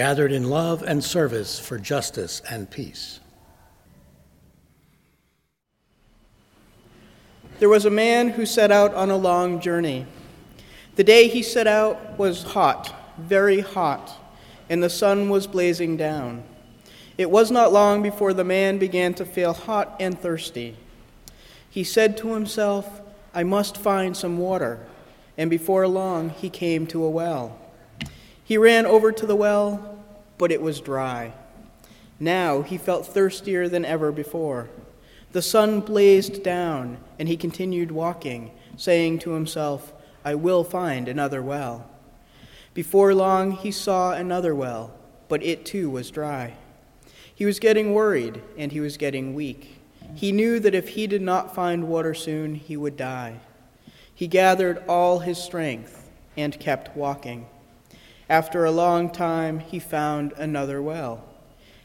gathered in love and service for justice and peace. There was a man who set out on a long journey. The day he set out was hot, very hot, and the sun was blazing down. It was not long before the man began to feel hot and thirsty. He said to himself, I must find some water. And before long, he came to a well. He ran over to the well, but it was dry. Now he felt thirstier than ever before. The sun blazed down, and he continued walking, saying to himself, I will find another well. Before long, he saw another well, but it too was dry. He was getting worried, and he was getting weak. He knew that if he did not find water soon, he would die. He gathered all his strength and kept walking. After a long time, he found another well.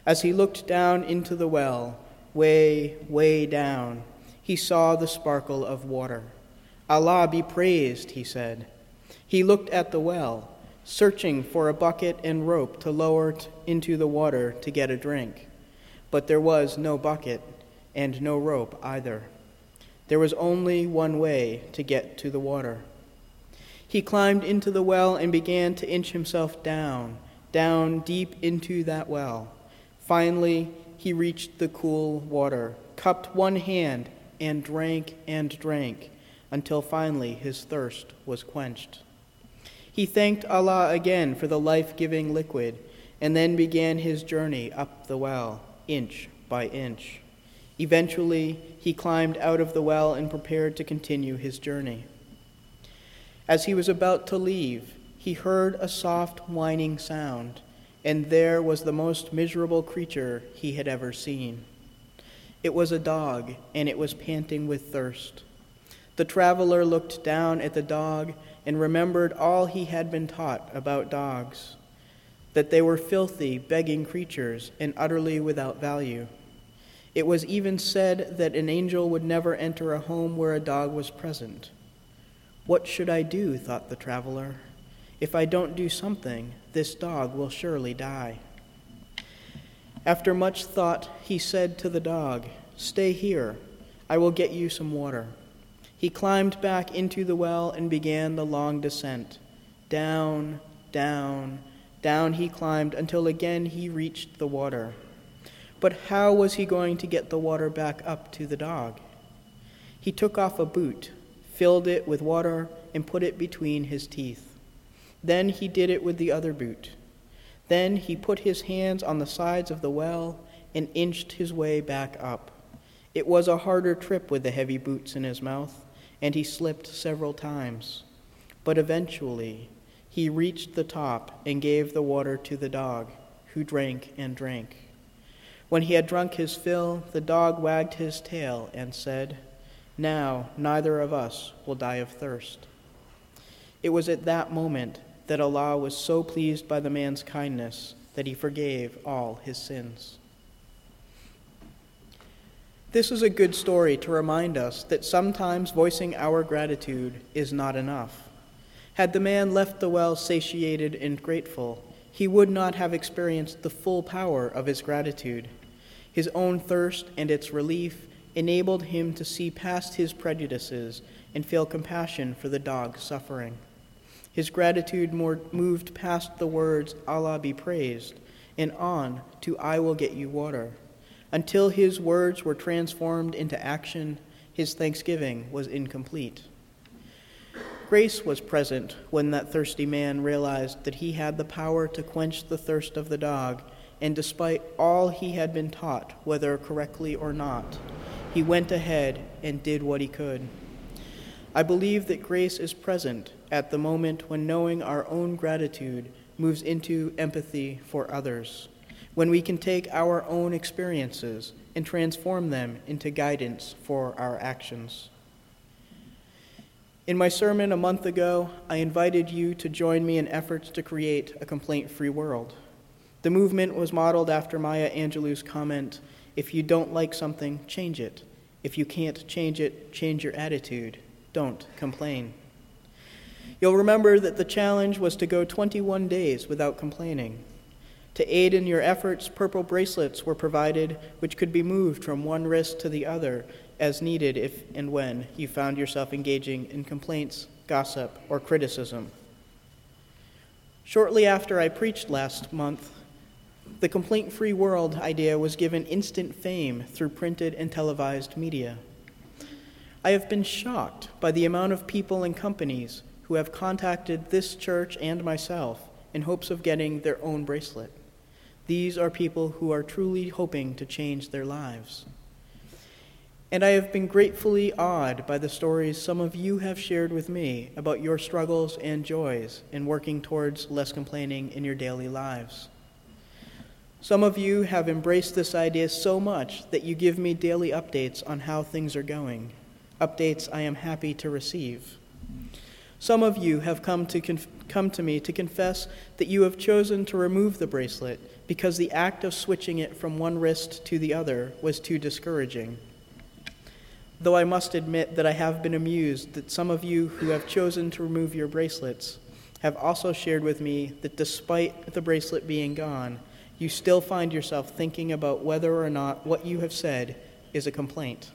As he looked down into the well, way, way down, he saw the sparkle of water. Allah be praised, he said. He looked at the well, searching for a bucket and rope to lower it into the water to get a drink. But there was no bucket and no rope either. There was only one way to get to the water. He climbed into the well and began to inch himself down, down deep into that well. Finally, he reached the cool water, cupped one hand, and drank and drank until finally his thirst was quenched. He thanked Allah again for the life giving liquid and then began his journey up the well, inch by inch. Eventually, he climbed out of the well and prepared to continue his journey. As he was about to leave, he heard a soft whining sound, and there was the most miserable creature he had ever seen. It was a dog, and it was panting with thirst. The traveler looked down at the dog and remembered all he had been taught about dogs that they were filthy, begging creatures and utterly without value. It was even said that an angel would never enter a home where a dog was present. What should I do? thought the traveler. If I don't do something, this dog will surely die. After much thought, he said to the dog, Stay here. I will get you some water. He climbed back into the well and began the long descent. Down, down, down he climbed until again he reached the water. But how was he going to get the water back up to the dog? He took off a boot filled it with water, and put it between his teeth. Then he did it with the other boot. Then he put his hands on the sides of the well and inched his way back up. It was a harder trip with the heavy boots in his mouth, and he slipped several times. But eventually, he reached the top and gave the water to the dog, who drank and drank. When he had drunk his fill, the dog wagged his tail and said, now, neither of us will die of thirst. It was at that moment that Allah was so pleased by the man's kindness that he forgave all his sins. This is a good story to remind us that sometimes voicing our gratitude is not enough. Had the man left the well satiated and grateful, he would not have experienced the full power of his gratitude. His own thirst and its relief enabled him to see past his prejudices and feel compassion for the dog suffering. His gratitude more moved past the words, Allah be praised, and on to, I will get you water. Until his words were transformed into action, his thanksgiving was incomplete. Grace was present when that thirsty man realized that he had the power to quench the thirst of the dog, and despite all he had been taught, whether correctly or not, he went ahead and did what he could. I believe that grace is present at the moment when knowing our own gratitude moves into empathy for others, when we can take our own experiences and transform them into guidance for our actions. In my sermon a month ago, I invited you to join me in efforts to create a complaint free world. The movement was modeled after Maya Angelou's comment if you don't like something, change it. If you can't change it, change your attitude. Don't complain. You'll remember that the challenge was to go 21 days without complaining. To aid in your efforts, purple bracelets were provided, which could be moved from one wrist to the other as needed if and when you found yourself engaging in complaints, gossip, or criticism. Shortly after I preached last month, the complaint free world idea was given instant fame through printed and televised media. I have been shocked by the amount of people and companies who have contacted this church and myself in hopes of getting their own bracelet. These are people who are truly hoping to change their lives. And I have been gratefully awed by the stories some of you have shared with me about your struggles and joys in working towards less complaining in your daily lives. Some of you have embraced this idea so much that you give me daily updates on how things are going updates I am happy to receive. Some of you have come to, conf- come to me to confess that you have chosen to remove the bracelet because the act of switching it from one wrist to the other was too discouraging. Though I must admit that I have been amused that some of you who have chosen to remove your bracelets have also shared with me that despite the bracelet being gone, you still find yourself thinking about whether or not what you have said is a complaint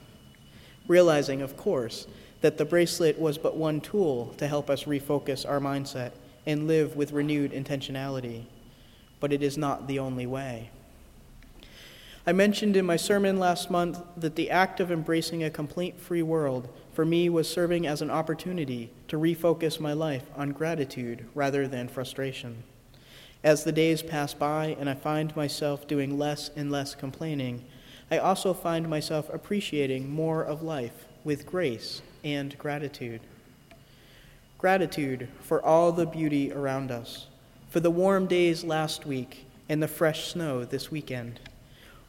realizing, of course, that the bracelet was but one tool to help us refocus our mindset and live with renewed intentionality. But it is not the only way. I mentioned in my sermon last month that the act of embracing a complaint free world for me was serving as an opportunity to refocus my life on gratitude rather than frustration. As the days pass by and I find myself doing less and less complaining, I also find myself appreciating more of life with grace and gratitude. Gratitude for all the beauty around us, for the warm days last week and the fresh snow this weekend,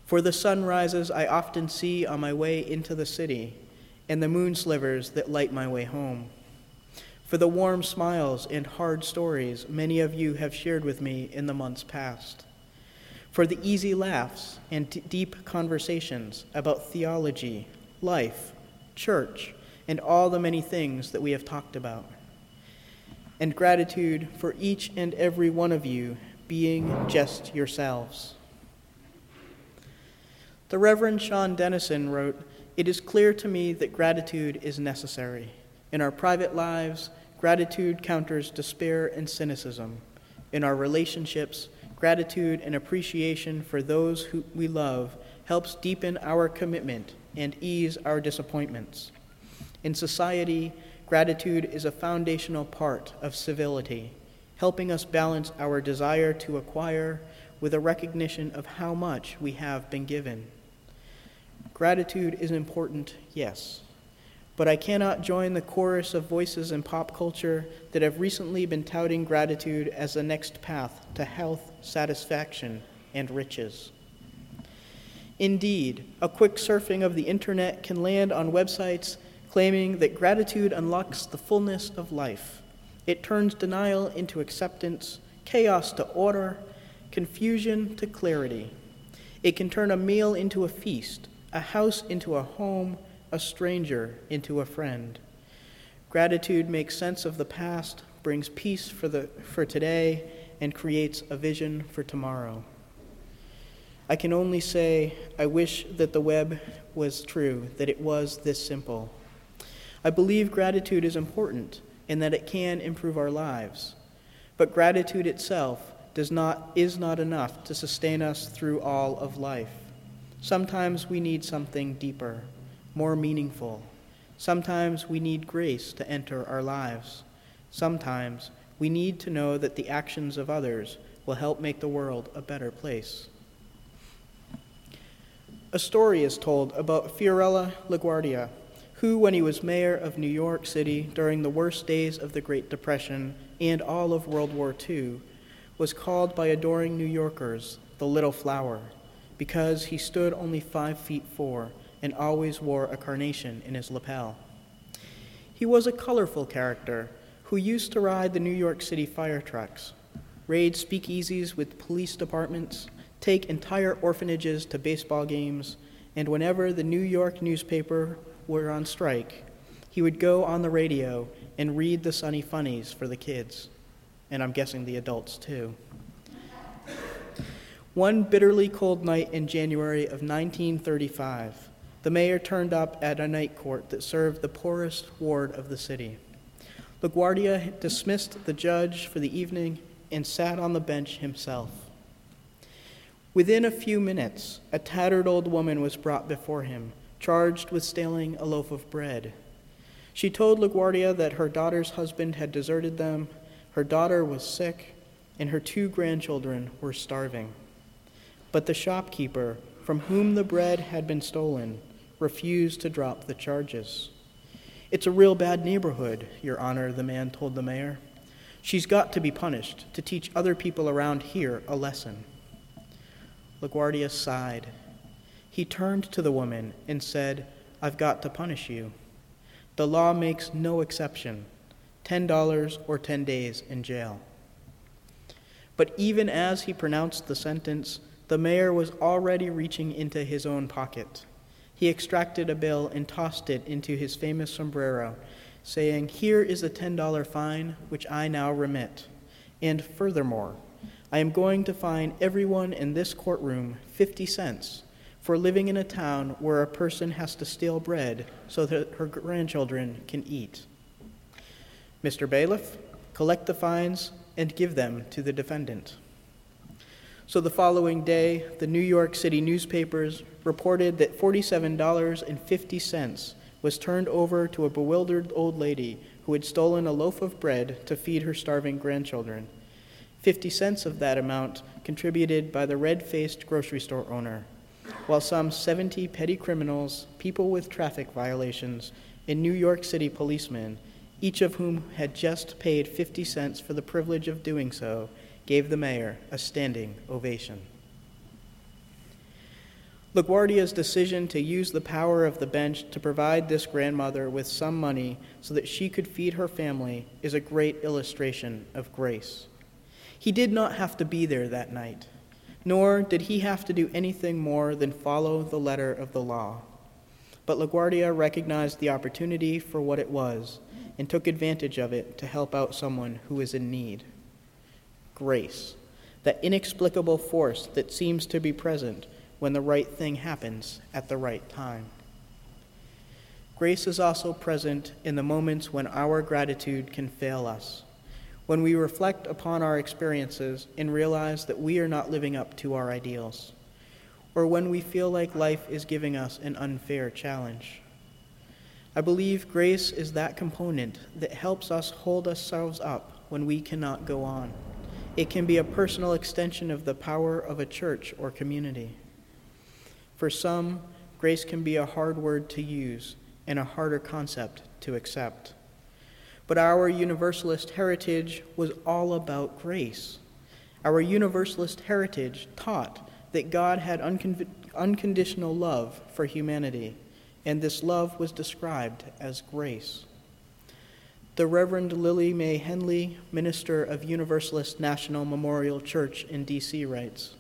for the sunrises I often see on my way into the city and the moon slivers that light my way home, for the warm smiles and hard stories many of you have shared with me in the months past for the easy laughs and d- deep conversations about theology, life, church, and all the many things that we have talked about. And gratitude for each and every one of you being just yourselves. The Reverend Sean Dennison wrote, It is clear to me that gratitude is necessary. In our private lives, gratitude counters despair and cynicism. In our relationships, gratitude, and appreciation for those who we love helps deepen our commitment and ease our disappointments. In society, gratitude is a foundational part of civility, helping us balance our desire to acquire with a recognition of how much we have been given. Gratitude is important, yes, but I cannot join the chorus of voices in pop culture that have recently been touting gratitude as the next path to health, satisfaction, and riches. Indeed, a quick surfing of the internet can land on websites claiming that gratitude unlocks the fullness of life. It turns denial into acceptance, chaos to order, confusion to clarity. It can turn a meal into a feast, a house into a home, a stranger into a friend. Gratitude makes sense of the past, brings peace for, the, for today, and creates a vision for tomorrow. I can only say, I wish that the web was true, that it was this simple. I believe gratitude is important and that it can improve our lives. But gratitude itself does not, is not enough to sustain us through all of life. Sometimes we need something deeper more meaningful. Sometimes we need grace to enter our lives. Sometimes we need to know that the actions of others will help make the world a better place. A story is told about Fiorello LaGuardia, who, when he was mayor of New York City during the worst days of the Great Depression and all of World War II, was called by adoring New Yorkers the Little Flower because he stood only five feet four and always wore a carnation in his lapel. He was a colorful character who used to ride the New York City fire trucks, raid speakeasies with police departments, take entire orphanages to baseball games, and whenever the New York newspaper were on strike, he would go on the radio and read the Sunny Funnies for the kids, and I'm guessing the adults too. One bitterly cold night in January of 1935, the mayor turned up at a night court that served the poorest ward of the city. LaGuardia dismissed the judge for the evening and sat on the bench himself. Within a few minutes, a tattered old woman was brought before him, charged with stealing a loaf of bread. She told LaGuardia that her daughter's husband had deserted them, her daughter was sick, and her two grandchildren were starving. But the shopkeeper, from whom the bread had been stolen, refused to drop the charges. It's a real bad neighborhood, Your Honor, the man told the mayor. She's got to be punished to teach other people around here a lesson. LaGuardia sighed. He turned to the woman and said, I've got to punish you. The law makes no exception $10 or 10 days in jail. But even as he pronounced the sentence, the mayor was already reaching into his own pocket. He extracted a bill and tossed it into his famous sombrero, saying, Here is a $10 fine, which I now remit. And furthermore, I am going to fine everyone in this courtroom 50 cents for living in a town where a person has to steal bread so that her grandchildren can eat. Mr. Bailiff, collect the fines and give them to the defendant. So the following day, the New York City newspapers reported that $47.50 was turned over to a bewildered old lady who had stolen a loaf of bread to feed her starving grandchildren. 50 cents of that amount contributed by the red faced grocery store owner, while some 70 petty criminals, people with traffic violations, and New York City policemen, each of whom had just paid 50 cents for the privilege of doing so, gave the mayor a standing ovation. LaGuardia's decision to use the power of the bench to provide this grandmother with some money so that she could feed her family is a great illustration of grace. He did not have to be there that night, nor did he have to do anything more than follow the letter of the law. But LaGuardia recognized the opportunity for what it was and took advantage of it to help out someone who is in need. Grace, that inexplicable force that seems to be present when the right thing happens at the right time. Grace is also present in the moments when our gratitude can fail us when we reflect upon our experiences and realize that we are not living up to our ideals, or when we feel like life is giving us an unfair challenge. I believe grace is that component that helps us hold ourselves up when we cannot go on. It can be a personal extension of the power of a church or community. For some, grace can be a hard word to use and a harder concept to accept. But our Universalist heritage was all about grace. Our Universalist heritage taught that God had uncon- unconditional love for humanity, and this love was described as grace. The Reverend Lily Mae Henley, minister of Universalist National Memorial Church in D.C., writes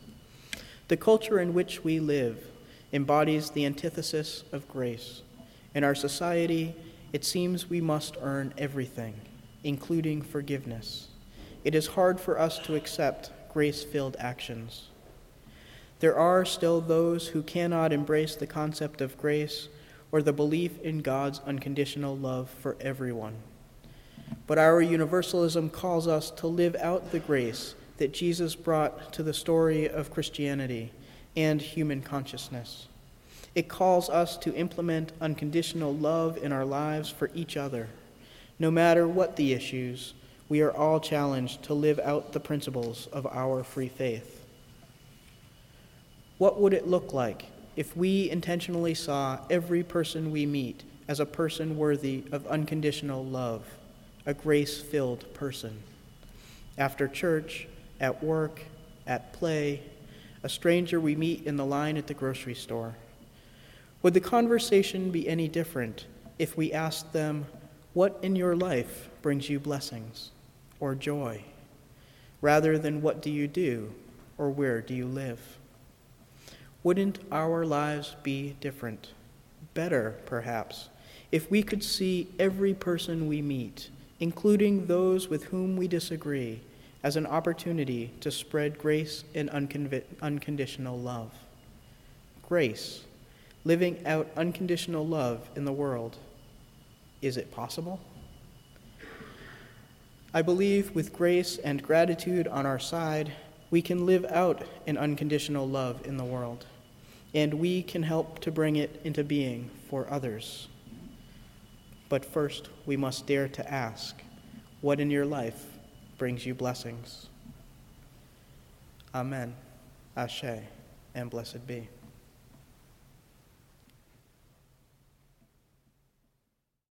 The culture in which we live embodies the antithesis of grace. In our society, it seems we must earn everything, including forgiveness. It is hard for us to accept grace filled actions. There are still those who cannot embrace the concept of grace or the belief in God's unconditional love for everyone. But our universalism calls us to live out the grace that Jesus brought to the story of Christianity and human consciousness. It calls us to implement unconditional love in our lives for each other. No matter what the issues, we are all challenged to live out the principles of our free faith. What would it look like if we intentionally saw every person we meet as a person worthy of unconditional love, a grace filled person. After church, at work, at play, a stranger we meet in the line at the grocery store. Would the conversation be any different if we asked them, What in your life brings you blessings or joy? rather than what do you do or where do you live? Wouldn't our lives be different, better perhaps, if we could see every person we meet, including those with whom we disagree, as an opportunity to spread grace and unconditional love? Grace, living out unconditional love in the world. Is it possible? I believe with grace and gratitude on our side, we can live out an unconditional love in the world, and we can help to bring it into being for others. But first, we must dare to ask what in your life brings you blessings? Amen. Ashe, and blessed be.